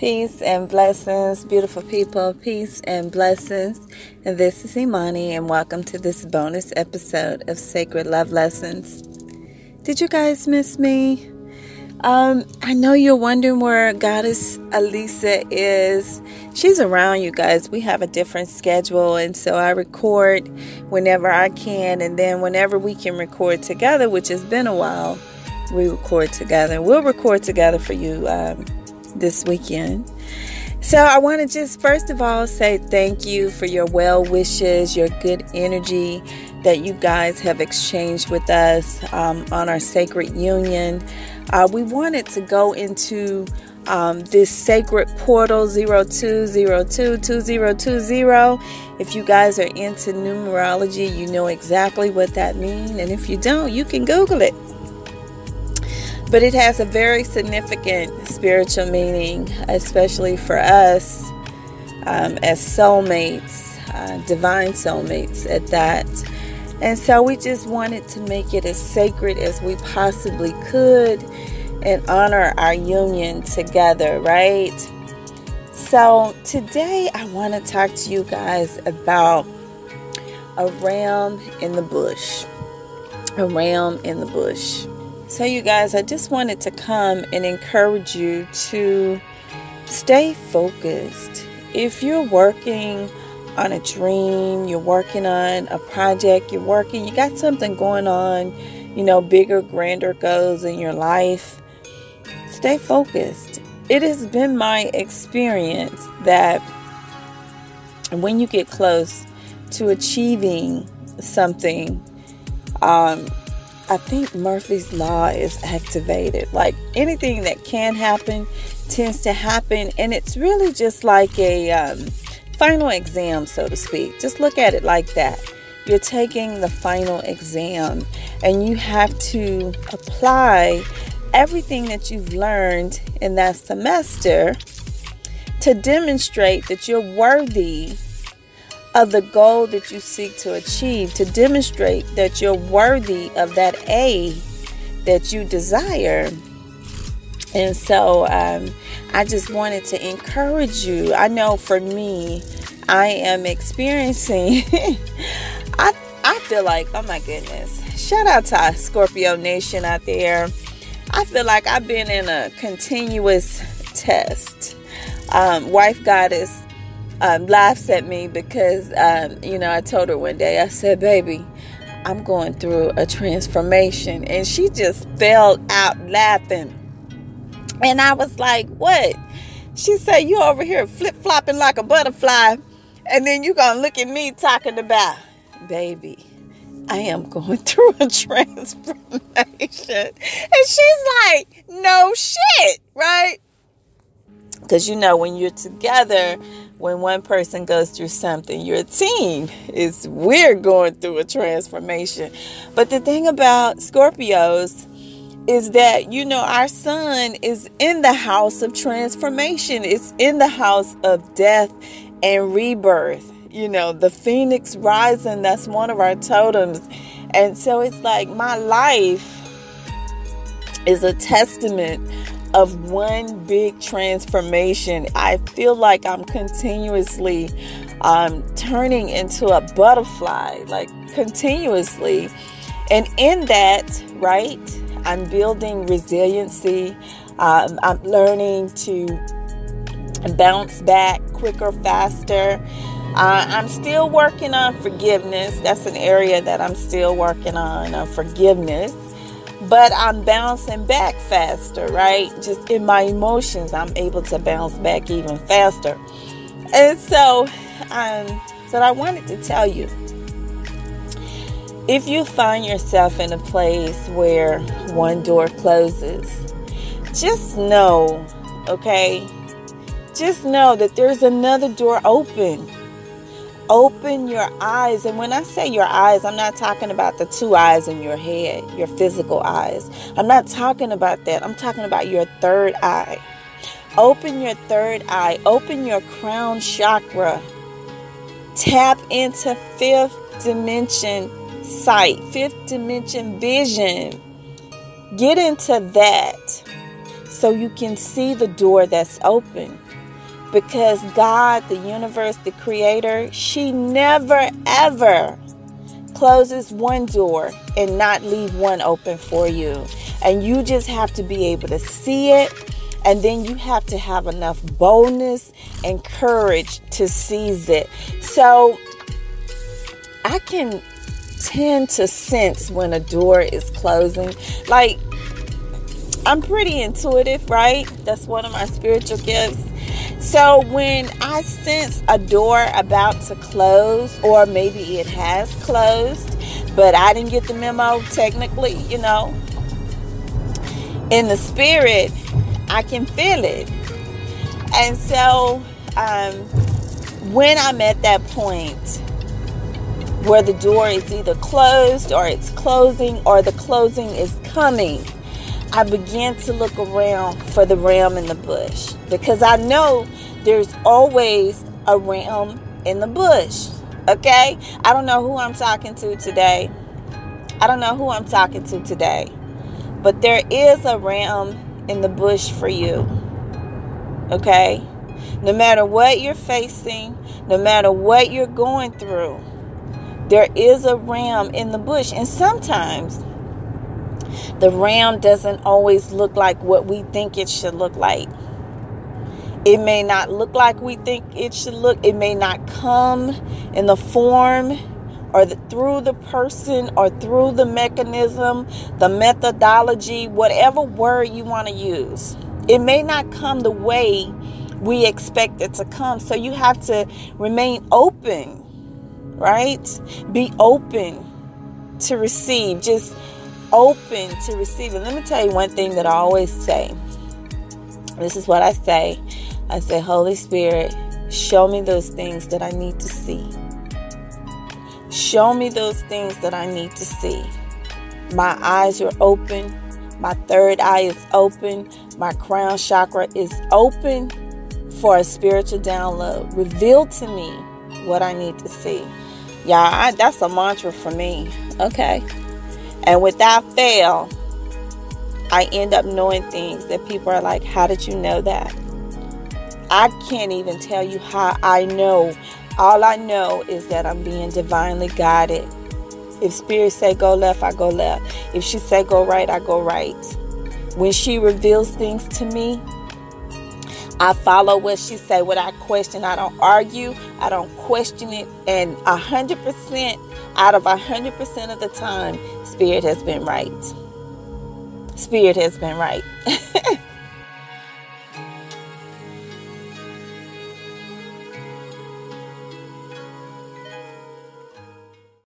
Peace and blessings, beautiful people. Peace and blessings. And this is Imani, and welcome to this bonus episode of Sacred Love Lessons. Did you guys miss me? Um, I know you're wondering where Goddess Elisa is. She's around, you guys. We have a different schedule, and so I record whenever I can, and then whenever we can record together, which has been a while, we record together. We'll record together for you. Um, this weekend. So, I want to just first of all say thank you for your well wishes, your good energy that you guys have exchanged with us um, on our sacred union. Uh, we wanted to go into um, this sacred portal 02022020. If you guys are into numerology, you know exactly what that means. And if you don't, you can Google it. But it has a very significant spiritual meaning, especially for us um, as soulmates, uh, divine soulmates at that. And so we just wanted to make it as sacred as we possibly could and honor our union together, right? So today I want to talk to you guys about a ram in the bush. A ram in the bush. So, you guys, I just wanted to come and encourage you to stay focused. If you're working on a dream, you're working on a project, you're working, you got something going on, you know, bigger, grander goals in your life, stay focused. It has been my experience that when you get close to achieving something, um, I think Murphy's Law is activated. Like anything that can happen tends to happen, and it's really just like a um, final exam, so to speak. Just look at it like that. You're taking the final exam, and you have to apply everything that you've learned in that semester to demonstrate that you're worthy of the goal that you seek to achieve to demonstrate that you're worthy of that A that you desire. And so um, I just wanted to encourage you. I know for me, I am experiencing, I, I feel like, oh my goodness, shout out to Scorpio Nation out there. I feel like I've been in a continuous test. Um, wife goddess um, laughs at me because, um, you know, I told her one day, I said, baby, I'm going through a transformation. And she just fell out laughing. And I was like, what? She said, you over here flip flopping like a butterfly. And then you going to look at me talking about, baby, I am going through a transformation. And she's like, no shit, right? Because you know, when you're together, when one person goes through something, you're a team. It's weird going through a transformation. But the thing about Scorpios is that, you know, our sun is in the house of transformation, it's in the house of death and rebirth. You know, the phoenix rising, that's one of our totems. And so it's like my life is a testament of one big transformation. I feel like I'm continuously um, turning into a butterfly, like continuously. And in that, right, I'm building resiliency. Um, I'm learning to bounce back quicker, faster. Uh, I'm still working on forgiveness. That's an area that I'm still working on uh, forgiveness but I'm bouncing back faster, right? Just in my emotions, I'm able to bounce back even faster. And so, um, so I wanted to tell you if you find yourself in a place where one door closes, just know, okay? Just know that there's another door open open your eyes. And when I say your eyes, I'm not talking about the two eyes in your head, your physical eyes. I'm not talking about that. I'm talking about your third eye. Open your third eye, open your crown chakra. Tap into fifth dimension sight, fifth dimension vision. Get into that so you can see the door that's open. Because God, the universe, the creator, she never ever closes one door and not leave one open for you. And you just have to be able to see it. And then you have to have enough boldness and courage to seize it. So I can tend to sense when a door is closing. Like, I'm pretty intuitive, right? That's one of my spiritual gifts. So when I sense a door about to close, or maybe it has closed, but I didn't get the memo technically, you know, in the spirit, I can feel it. And so um, when I'm at that point where the door is either closed or it's closing or the closing is coming, I began to look around for the ram in the bush because I know there's always a ram in the bush. Okay? I don't know who I'm talking to today. I don't know who I'm talking to today. But there is a ram in the bush for you. Okay? No matter what you're facing, no matter what you're going through, there is a ram in the bush. And sometimes the ram doesn't always look like what we think it should look like. It may not look like we think it should look. It may not come in the form or the, through the person or through the mechanism, the methodology, whatever word you want to use. It may not come the way we expect it to come. So you have to remain open, right? Be open to receive. Just open to receive it. Let me tell you one thing that I always say. This is what I say. I say, Holy Spirit, show me those things that I need to see. Show me those things that I need to see. My eyes are open. My third eye is open. My crown chakra is open for a spiritual download. Reveal to me what I need to see. Yeah, that's a mantra for me. Okay. And without fail, I end up knowing things that people are like, How did you know that? I can't even tell you how I know. All I know is that I'm being divinely guided. If spirit say go left, I go left. If she say go right, I go right. When she reveals things to me, I follow what she say without question. I don't argue. I don't question it. And a hundred percent out of a hundred percent of the time, Spirit has been right. Spirit has been right.